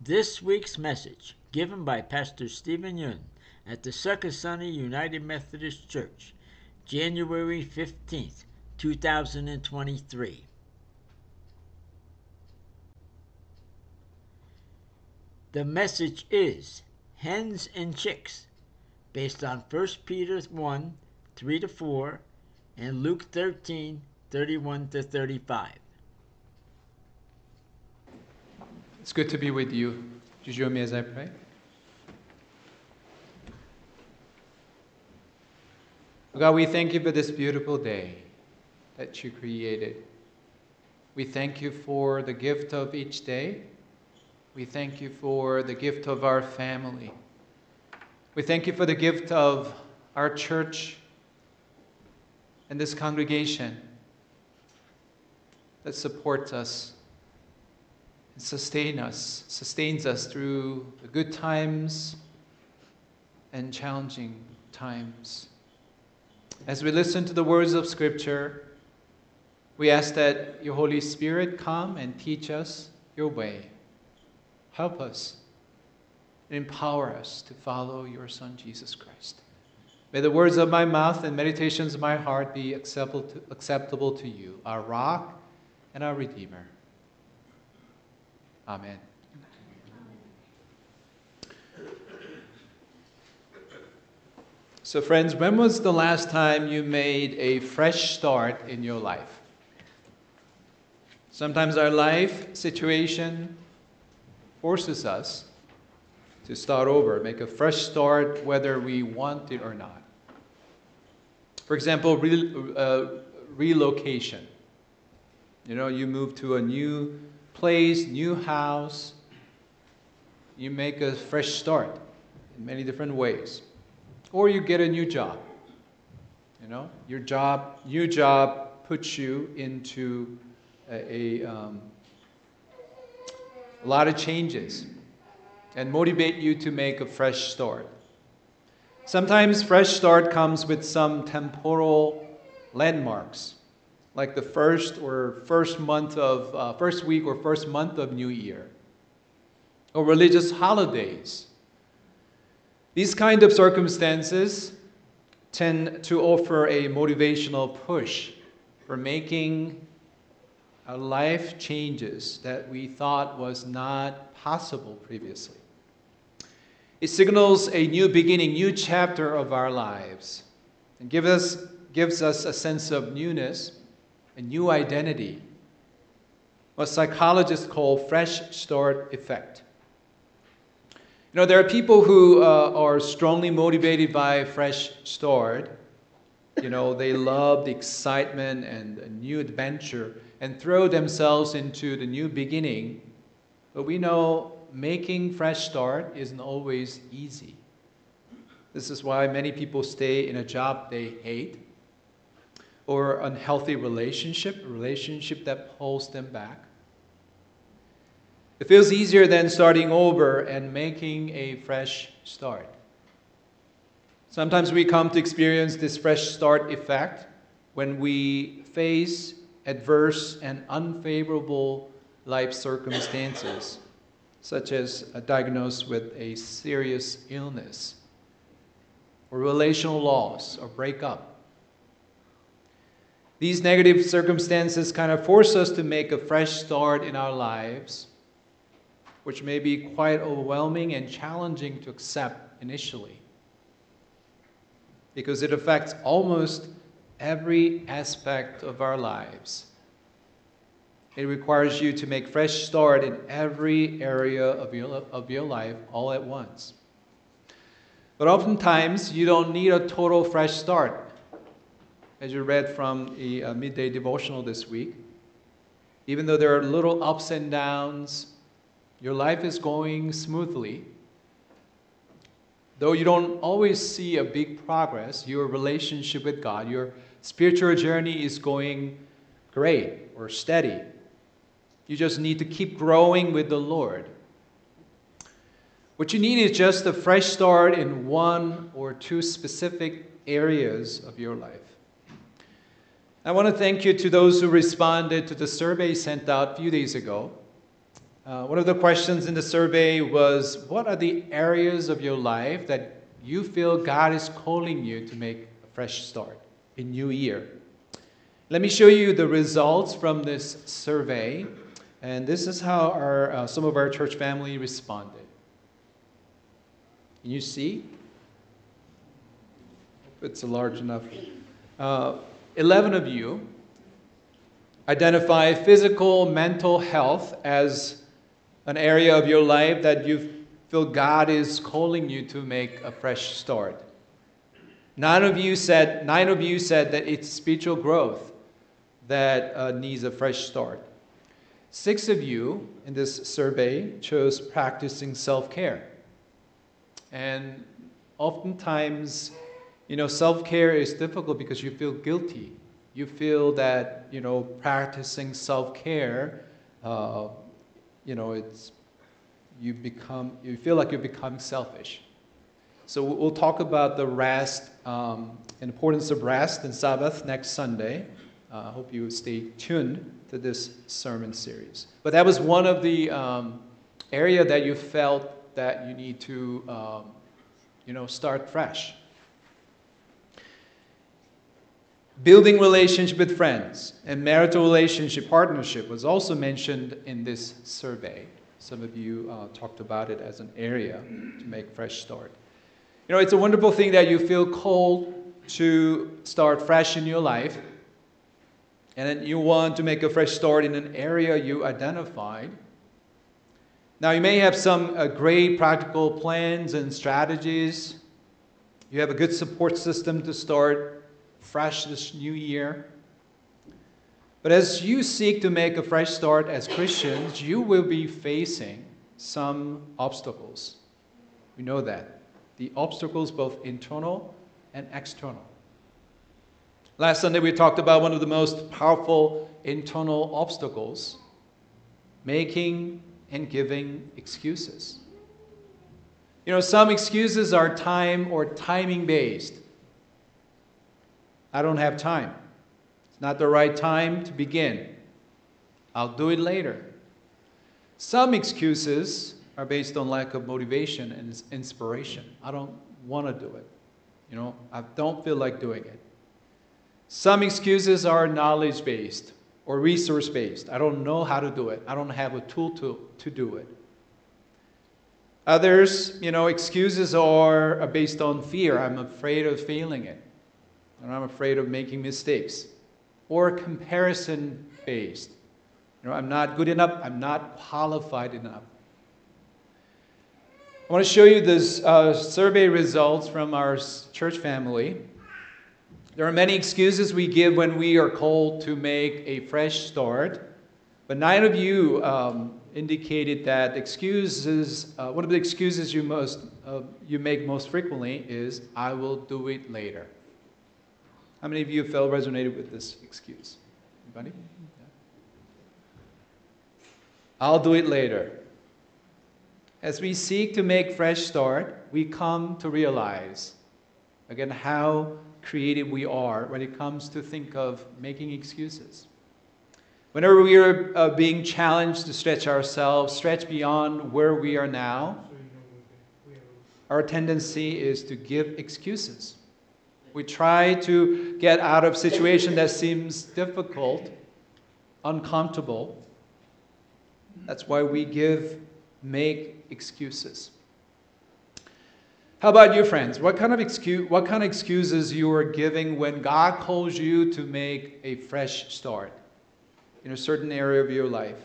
This week's message, given by Pastor Stephen Yun at the Succasunna United Methodist Church, January 15th, 2023. The message is Hens and Chicks, based on 1 Peter 1 3 to 4 and Luke 13 31 to 35. It's good to be with you. Would you join me as I pray? God, we thank you for this beautiful day that you created. We thank you for the gift of each day. We thank you for the gift of our family. We thank you for the gift of our church and this congregation that supports us and sustain us, sustains us through the good times and challenging times. As we listen to the words of Scripture, we ask that your Holy Spirit come and teach us your way. Help us and empower us to follow your Son, Jesus Christ. May the words of my mouth and meditations of my heart be acceptable to, acceptable to you, our rock and our Redeemer. Amen. So, friends, when was the last time you made a fresh start in your life? Sometimes our life situation forces us to start over, make a fresh start whether we want it or not. For example, re- uh, relocation. You know, you move to a new place, new house, you make a fresh start in many different ways. Or you get a new job. You know, your job, new job puts you into a, a, um, a lot of changes and motivate you to make a fresh start. Sometimes fresh start comes with some temporal landmarks, like the first or first month of uh, first week or first month of New Year, or religious holidays. These kind of circumstances tend to offer a motivational push for making a life changes that we thought was not possible previously. It signals a new beginning, new chapter of our lives, and gives us, gives us a sense of newness, a new identity, what psychologists call fresh start effect. You know, there are people who uh, are strongly motivated by fresh start. You know, they love the excitement and a new adventure and throw themselves into the new beginning. But we know making fresh start isn't always easy. This is why many people stay in a job they hate or unhealthy relationship, a relationship that pulls them back. It feels easier than starting over and making a fresh start. Sometimes we come to experience this fresh start effect when we face adverse and unfavorable life circumstances such as a diagnosis with a serious illness, or relational loss, or breakup. These negative circumstances kind of force us to make a fresh start in our lives, which may be quite overwhelming and challenging to accept initially, because it affects almost every aspect of our lives. It requires you to make fresh start in every area of your, of your life all at once. But oftentimes, you don't need a total fresh start. As you read from the uh, midday devotional this week, even though there are little ups and downs, your life is going smoothly. Though you don't always see a big progress, your relationship with God, your spiritual journey is going great or steady. You just need to keep growing with the Lord. What you need is just a fresh start in one or two specific areas of your life. I want to thank you to those who responded to the survey sent out a few days ago. Uh, one of the questions in the survey was What are the areas of your life that you feel God is calling you to make a fresh start a new year? Let me show you the results from this survey. And this is how our, uh, some of our church family responded. Can you see? It's a large enough. Uh, 11 of you identify physical, mental health as an area of your life that you feel God is calling you to make a fresh start. Nine of you said, nine of you said that it's spiritual growth that uh, needs a fresh start. Six of you in this survey chose practicing self care. And oftentimes, you know, self care is difficult because you feel guilty. You feel that, you know, practicing self care uh, you know, it's, you become, you feel like you're becoming selfish. So we'll talk about the rest, um, importance of rest and Sabbath next Sunday. Uh, I uh, hope you stay tuned to this sermon series. But that was one of the um, area that you felt that you need to, um, you know, start fresh. Building relationship with friends and marital relationship partnership was also mentioned in this survey. Some of you uh, talked about it as an area to make fresh start. You know, it's a wonderful thing that you feel called to start fresh in your life, and then you want to make a fresh start in an area you identified. Now, you may have some uh, great practical plans and strategies. You have a good support system to start fresh this new year. But as you seek to make a fresh start as Christians, you will be facing some obstacles. We know that. The obstacles, both internal and external. Last Sunday, we talked about one of the most powerful internal obstacles making and giving excuses. You know, some excuses are time or timing based. I don't have time. It's not the right time to begin. I'll do it later. Some excuses are based on lack of motivation and inspiration. I don't want to do it. You know, I don't feel like doing it. Some excuses are knowledge based or resource based. I don't know how to do it. I don't have a tool to, to do it. Others, you know, excuses are based on fear. I'm afraid of failing it and I'm afraid of making mistakes. Or comparison based. You know, I'm not good enough, I'm not qualified enough. I want to show you this uh, survey results from our church family. There are many excuses we give when we are called to make a fresh start, but nine of you um, indicated that excuses. Uh, one of the excuses you most uh, you make most frequently is "I will do it later." How many of you felt resonated with this excuse? Anybody? Yeah. I'll do it later. As we seek to make fresh start, we come to realize again how creative we are when it comes to think of making excuses. Whenever we are uh, being challenged to stretch ourselves, stretch beyond where we are now, our tendency is to give excuses. We try to get out of situation that seems difficult, uncomfortable. That's why we give, make excuses. How about you, friends? What kind of excuse, what kind of excuses you are giving when God calls you to make a fresh start in a certain area of your life?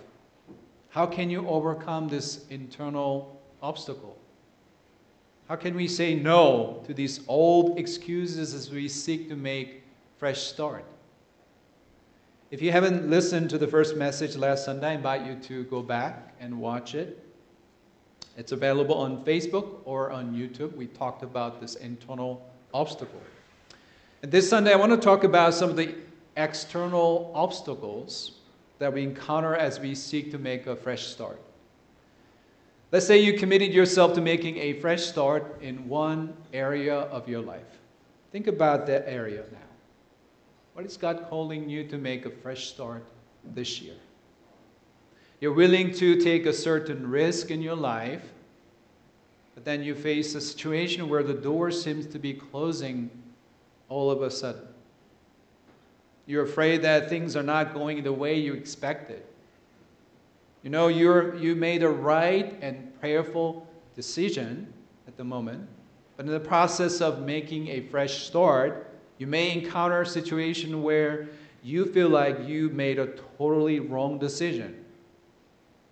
How can you overcome this internal obstacle? How can we say no to these old excuses as we seek to make a fresh start? If you haven't listened to the first message last Sunday, I invite you to go back and watch it. It's available on Facebook or on YouTube. We talked about this internal obstacle. And this Sunday, I want to talk about some of the external obstacles that we encounter as we seek to make a fresh start. Let's say you committed yourself to making a fresh start in one area of your life. Think about that area now. What is God calling you to make a fresh start this year? You're willing to take a certain risk in your life, but then you face a situation where the door seems to be closing all of a sudden. You're afraid that things are not going the way you expected. You know, you're, you made a right and prayerful decision at the moment, but in the process of making a fresh start, you may encounter a situation where you feel like you made a totally wrong decision.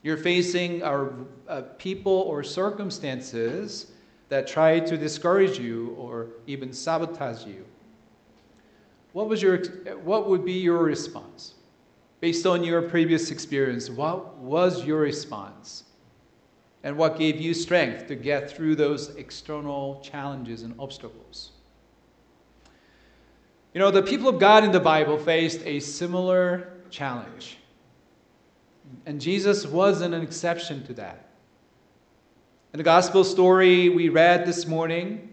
You're facing a, a people or circumstances that try to discourage you or even sabotage you what, was your, what would be your response? Based on your previous experience, what was your response? And what gave you strength to get through those external challenges and obstacles? You know, the people of God in the Bible faced a similar challenge. And Jesus wasn't an exception to that. In the gospel story we read this morning,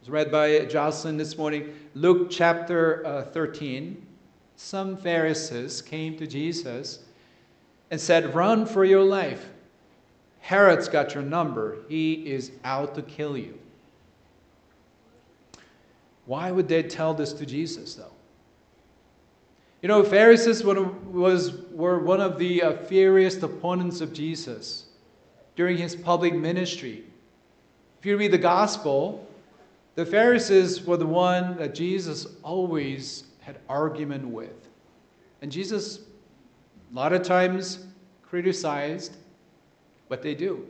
was read by Jocelyn this morning. Luke chapter uh, 13. Some Pharisees came to Jesus and said, Run for your life. Herod's got your number. He is out to kill you. Why would they tell this to Jesus, though? You know, Pharisees was, were one of the uh, fiercest opponents of Jesus during his public ministry. If you read the gospel, the Pharisees were the one that Jesus always had argument with. And Jesus, a lot of times, criticized what they do.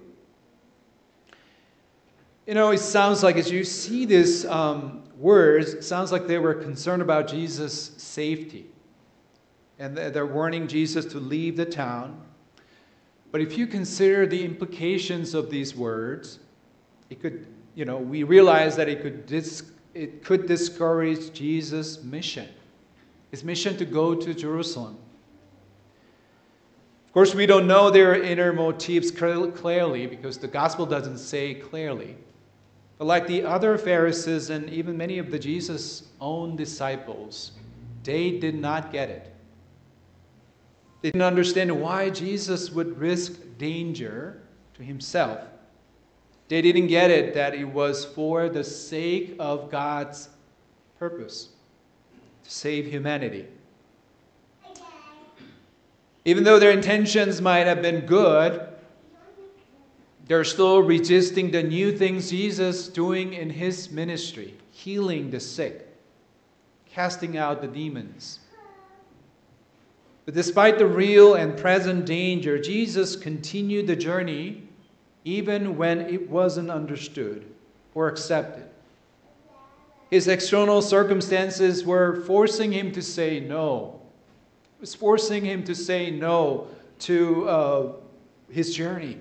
You know, it sounds like as you see these um, words, sounds like they were concerned about Jesus' safety. And they're warning Jesus to leave the town. But if you consider the implications of these words, it could you know, we realize that it could, dis- it could discourage Jesus' mission, his mission to go to Jerusalem. Of course, we don't know their inner motives clearly because the gospel doesn't say clearly. But like the other Pharisees and even many of the Jesus' own disciples, they did not get it. They didn't understand why Jesus would risk danger to himself they didn't get it that it was for the sake of God's purpose to save humanity. Even though their intentions might have been good, they're still resisting the new things Jesus doing in his ministry, healing the sick, casting out the demons. But despite the real and present danger, Jesus continued the journey even when it wasn't understood or accepted. His external circumstances were forcing him to say no. It was forcing him to say no to uh, his journey.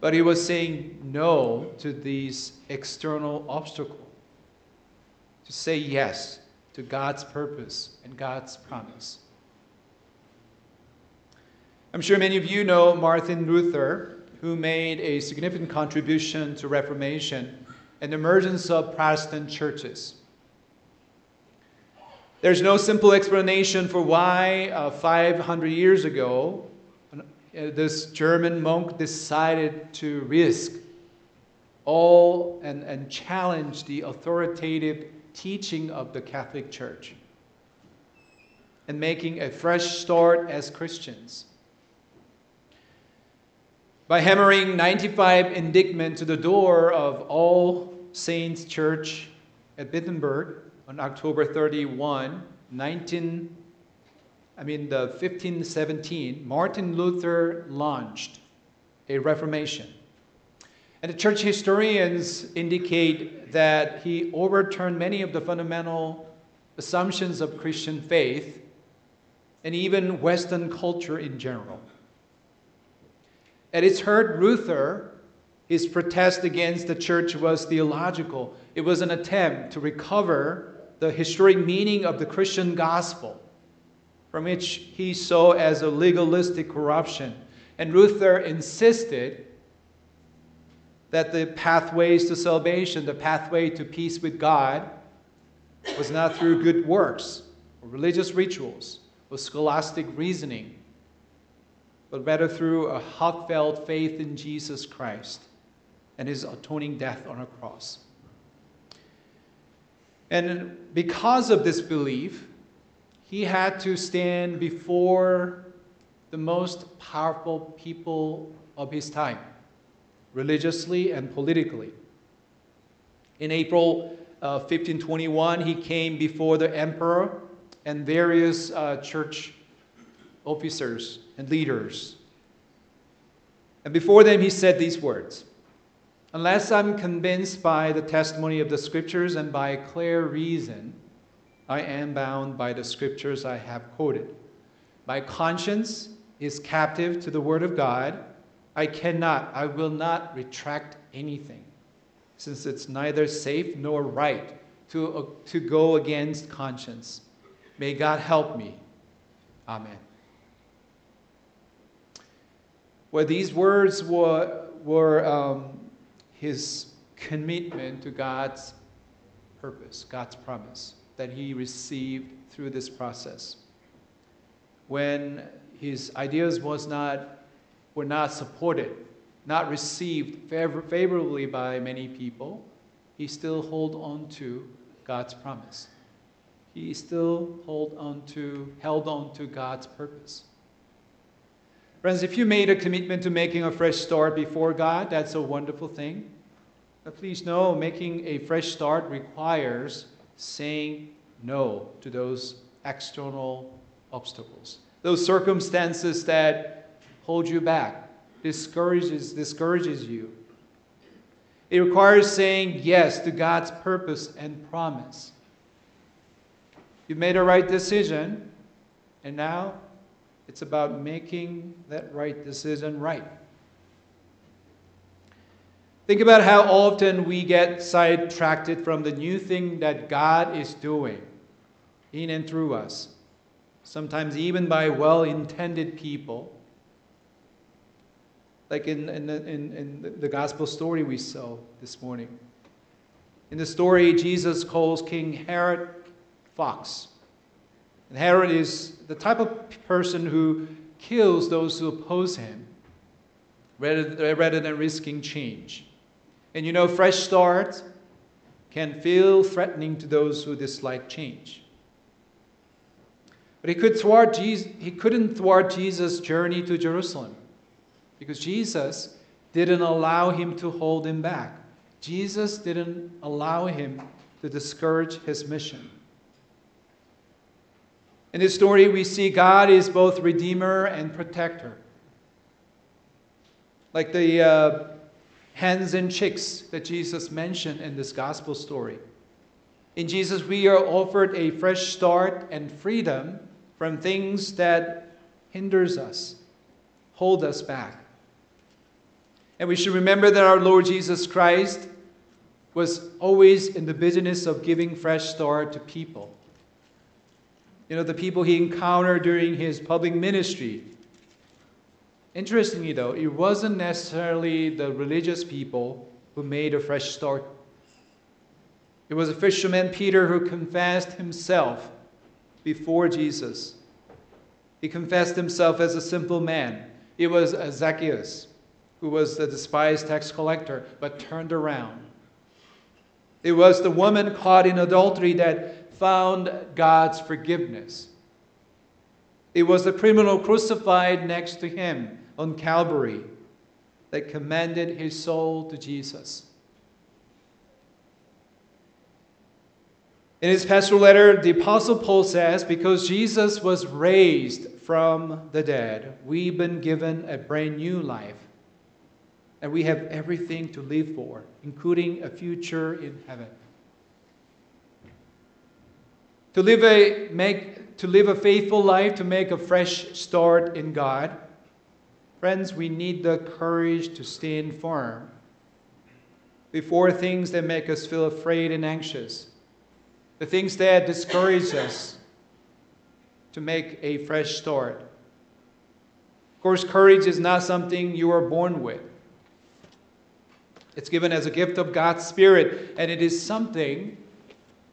But he was saying no to these external obstacles, to say yes to God's purpose and God's promise. I'm sure many of you know Martin Luther, who made a significant contribution to Reformation and emergence of Protestant churches. There's no simple explanation for why uh, 500 years ago uh, this German monk decided to risk all and, and challenge the authoritative teaching of the Catholic Church and making a fresh start as Christians by hammering 95 indictment to the door of All Saints Church at Wittenberg on October 31, 19, I mean the 1517, Martin Luther launched a reformation. And the church historians indicate that he overturned many of the fundamental assumptions of Christian faith and even Western culture in general. At its heart, Luther, his protest against the church was theological. It was an attempt to recover the historic meaning of the Christian gospel, from which he saw as a legalistic corruption. And Luther insisted that the pathways to salvation, the pathway to peace with God, was not through good works or religious rituals or scholastic reasoning, but rather through a heartfelt faith in Jesus Christ and his atoning death on a cross. And because of this belief, he had to stand before the most powerful people of his time, religiously and politically. In April uh, 1521, he came before the emperor and various uh, church officers and leaders. And before them, he said these words Unless I'm convinced by the testimony of the scriptures and by clear reason, I am bound by the scriptures I have quoted. My conscience is captive to the word of God. I cannot, I will not retract anything, since it's neither safe nor right to, uh, to go against conscience. May God help me. Amen. Well, these words were, were um, his commitment to God's purpose, God's promise that he received through this process. When his ideas was not, were not supported, not received favor, favorably by many people, he still held on to God's promise. He still hold on to, held on to God's purpose. Friends, if you made a commitment to making a fresh start before God, that's a wonderful thing. But please know, making a fresh start requires saying no to those external obstacles, those circumstances that hold you back, discourages, discourages you. It requires saying yes to God's purpose and promise. You've made a right decision, and now it's about making that right decision right. Think about how often we get sidetracked from the new thing that God is doing in and through us, sometimes even by well intended people. Like in, in, in, in the gospel story we saw this morning. In the story, Jesus calls King Herod fox. And Herod is the type of person who kills those who oppose him rather, rather than risking change. And you know, fresh start can feel threatening to those who dislike change. But he, could thwart Jesus, he couldn't thwart Jesus' journey to Jerusalem because Jesus didn't allow him to hold him back. Jesus didn't allow him to discourage his mission. In this story, we see God is both Redeemer and Protector. Like the uh, hens and chicks that Jesus mentioned in this gospel story. In Jesus, we are offered a fresh start and freedom from things that hinders us, hold us back. And we should remember that our Lord Jesus Christ was always in the business of giving fresh start to people. You know, the people he encountered during his public ministry, Interestingly, though, it wasn't necessarily the religious people who made a fresh start. It was a fisherman, Peter, who confessed himself before Jesus. He confessed himself as a simple man. It was Zacchaeus, who was the despised tax collector, but turned around. It was the woman caught in adultery that found God's forgiveness. It was the criminal crucified next to him on Calvary that commended his soul to Jesus. In his pastoral letter, the Apostle Paul says, Because Jesus was raised from the dead, we've been given a brand new life. And we have everything to live for, including a future in heaven. To live a, make, to live a faithful life, to make a fresh start in God, Friends, we need the courage to stand firm before things that make us feel afraid and anxious, the things that discourage us to make a fresh start. Of course, courage is not something you are born with. It's given as a gift of God's Spirit, and it is something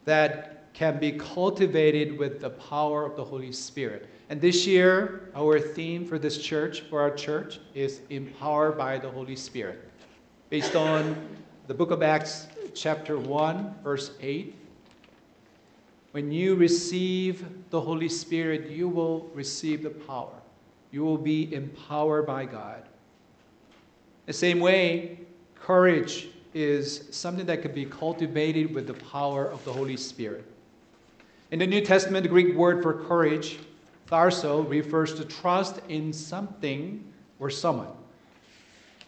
that can be cultivated with the power of the Holy Spirit. And this year, our theme for this church, for our church, is empowered by the Holy Spirit. Based on the book of Acts, chapter 1, verse 8. When you receive the Holy Spirit, you will receive the power. You will be empowered by God. The same way, courage is something that can be cultivated with the power of the Holy Spirit. In the New Testament, the Greek word for courage, tharso, refers to trust in something or someone.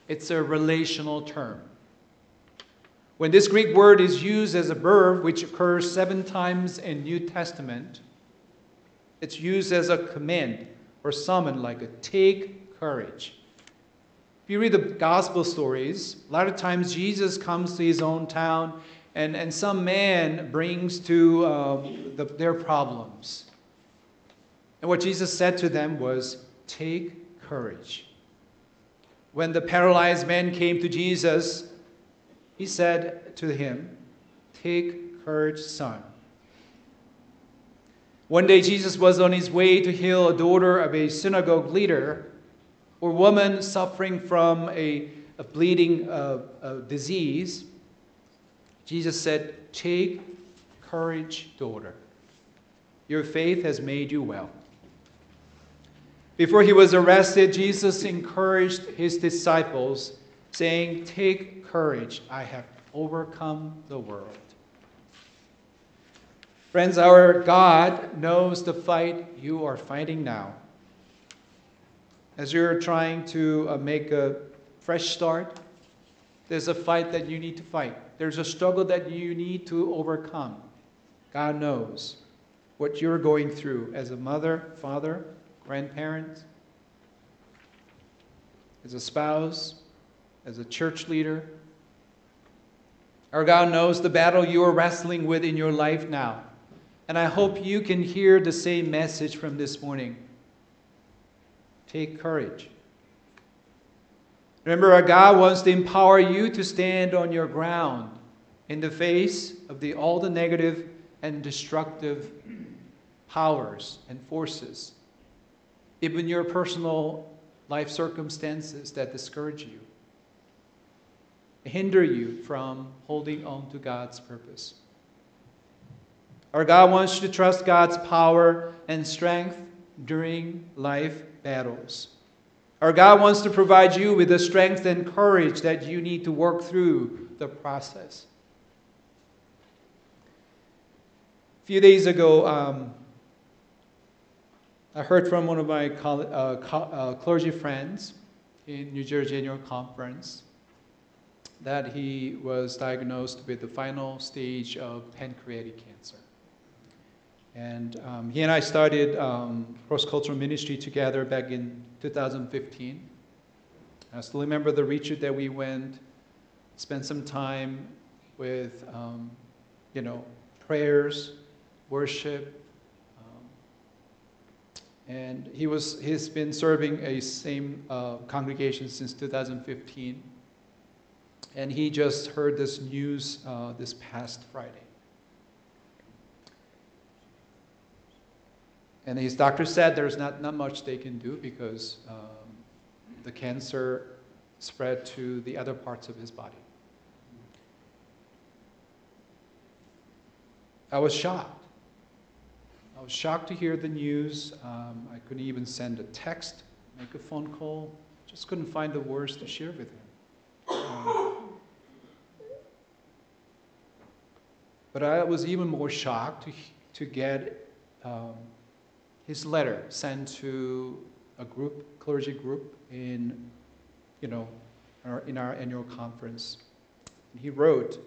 It's a relational term. When this Greek word is used as a verb, which occurs seven times in New Testament, it's used as a command or summon, like a take courage. If you read the gospel stories, a lot of times Jesus comes to his own town and, and some man brings to uh, the, their problems. And what Jesus said to them was, Take courage. When the paralyzed man came to Jesus, he said to him, Take courage, son. One day, Jesus was on his way to heal a daughter of a synagogue leader or woman suffering from a, a bleeding uh, a disease, Jesus said, Take courage, daughter. Your faith has made you well. Before he was arrested, Jesus encouraged his disciples, saying, Take courage, I have overcome the world. Friends, our God knows the fight you are fighting now as you're trying to uh, make a fresh start, there's a fight that you need to fight. There's a struggle that you need to overcome. God knows what you're going through as a mother, father, grandparent, as a spouse, as a church leader. Our God knows the battle you are wrestling with in your life now. And I hope you can hear the same message from this morning. Take courage. Remember, our God wants to empower you to stand on your ground in the face of the, all the negative and destructive powers and forces, even your personal life circumstances that discourage you, hinder you from holding on to God's purpose. Our God wants you to trust God's power and strength during life battles. Our God wants to provide you with the strength and courage that you need to work through the process. A few days ago, um, I heard from one of my uh, uh, clergy friends in New Jersey Annual Conference that he was diagnosed with the final stage of pancreatic cancer. And um, he and I started um, cross cultural ministry together back in 2015. I still remember the retreat that we went, spent some time with, um, you know, prayers, worship. Um, and he was, he's been serving a same uh, congregation since 2015. And he just heard this news uh, this past Friday. And his doctor said there's not, not much they can do because um, the cancer spread to the other parts of his body. I was shocked. I was shocked to hear the news. Um, I couldn't even send a text, make a phone call. Just couldn't find the words to share with him. Um, but I was even more shocked to, to get um, his letter sent to a group, clergy group in, you know, our, in our annual conference. He wrote,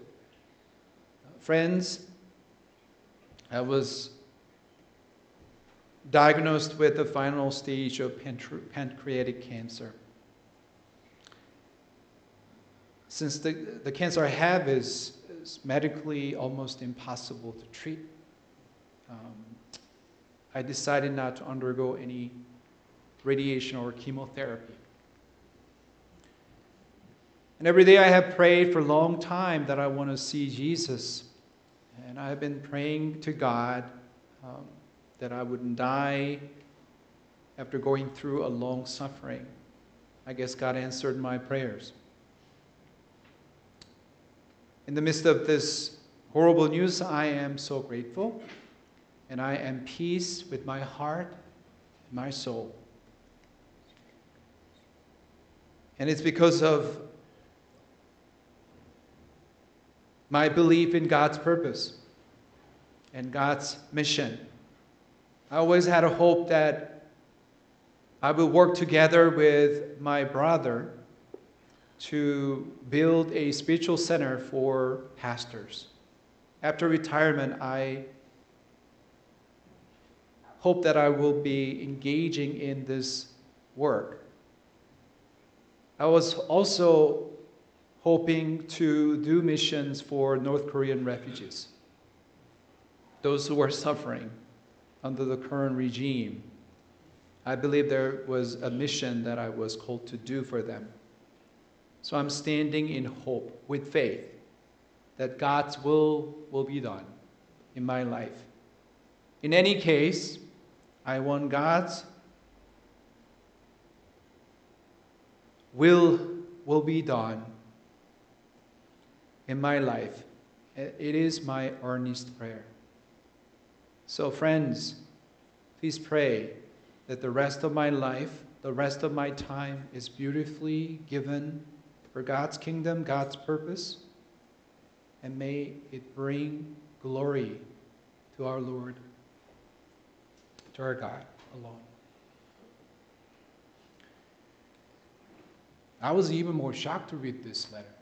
Friends, I was diagnosed with the final stage of pancreatic cancer. Since the, the cancer I have is, is medically almost impossible to treat, um, I decided not to undergo any radiation or chemotherapy. And every day I have prayed for a long time that I want to see Jesus. And I have been praying to God um, that I wouldn't die after going through a long suffering. I guess God answered my prayers. In the midst of this horrible news, I am so grateful and I am peace with my heart and my soul. And it's because of my belief in God's purpose and God's mission. I always had a hope that I would work together with my brother to build a spiritual center for pastors. After retirement, I hope that I will be engaging in this work. I was also hoping to do missions for North Korean refugees, those who are suffering under the current regime. I believe there was a mission that I was called to do for them. So I'm standing in hope with faith that God's will will be done in my life. In any case, I want God's will will be done in my life. It is my earnest prayer. So, friends, please pray that the rest of my life, the rest of my time is beautifully given for God's kingdom, God's purpose, and may it bring glory to our Lord, to our God alone. I was even more shocked to read this letter.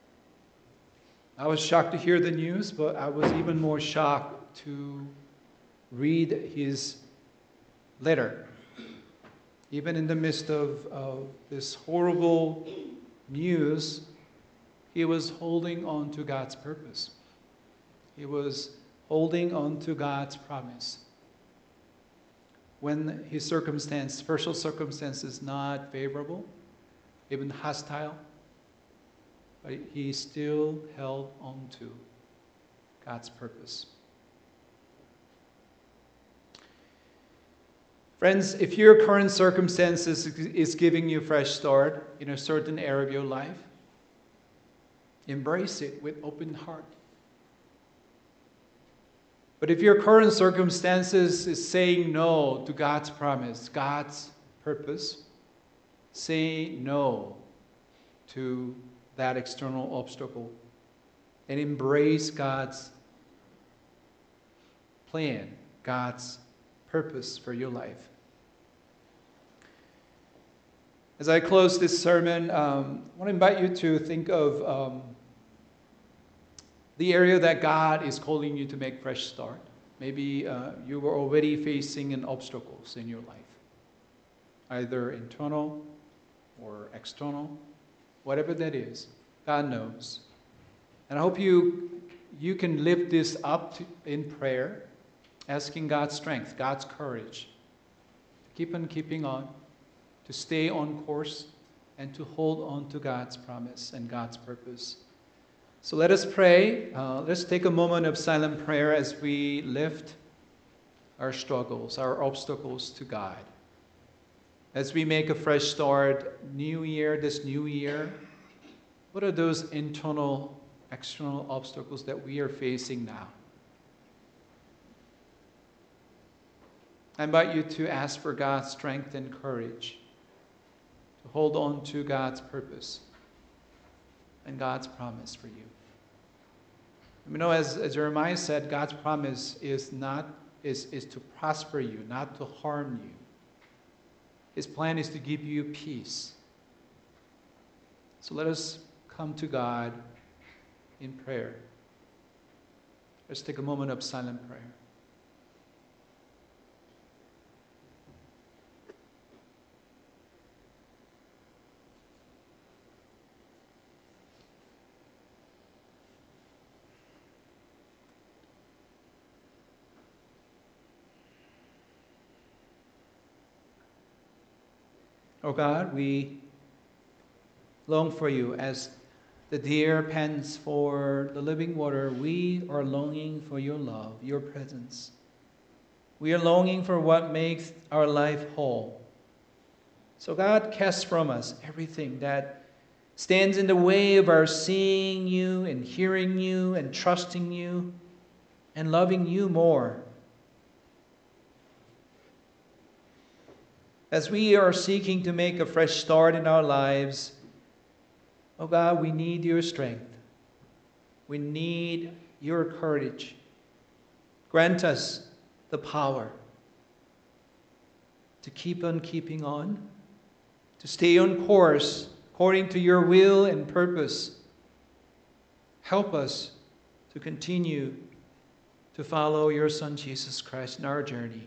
I was shocked to hear the news, but I was even more shocked to read his letter. Even in the midst of, of this horrible news, he was holding on to God's purpose. He was holding on to God's promise. When his circumstance, special circumstance is not favorable, even hostile, but he still held on to God's purpose. Friends, if your current circumstances is giving you a fresh start in a certain area of your life, embrace it with open heart. But if your current circumstances is saying no to God's promise, God's purpose, say no to that external obstacle and embrace God's plan, God's purpose for your life. As I close this sermon, um, I want to invite you to think of um, the area that God is calling you to make fresh start. Maybe uh, you were already facing an obstacles in your life, either internal or external whatever that is. God knows. And I hope you, you can lift this up to, in prayer, asking God's strength, God's courage, keep on keeping on, to stay on course, and to hold on to God's promise and God's purpose. So let us pray. Uh, let's take a moment of silent prayer as we lift our struggles, our obstacles to God as we make a fresh start, new year, this new year, what are those internal, external obstacles that we are facing now? I invite you to ask for God's strength and courage to hold on to God's purpose and God's promise for you. You know, as, as Jeremiah said, God's promise is not is, is to prosper you, not to harm you. His plan is to give you peace. So let us come to God in prayer. Let's take a moment of silent prayer. Oh God, we long for you as the deer pants for the living water, we are longing for your love, your presence. We are longing for what makes our life whole. So, God, cast from us everything that stands in the way of our seeing you and hearing you and trusting you and loving you more. As we are seeking to make a fresh start in our lives, oh God, we need your strength. We need your courage. Grant us the power to keep on keeping on, to stay on course according to your will and purpose. Help us to continue to follow your Son Jesus Christ in our journey.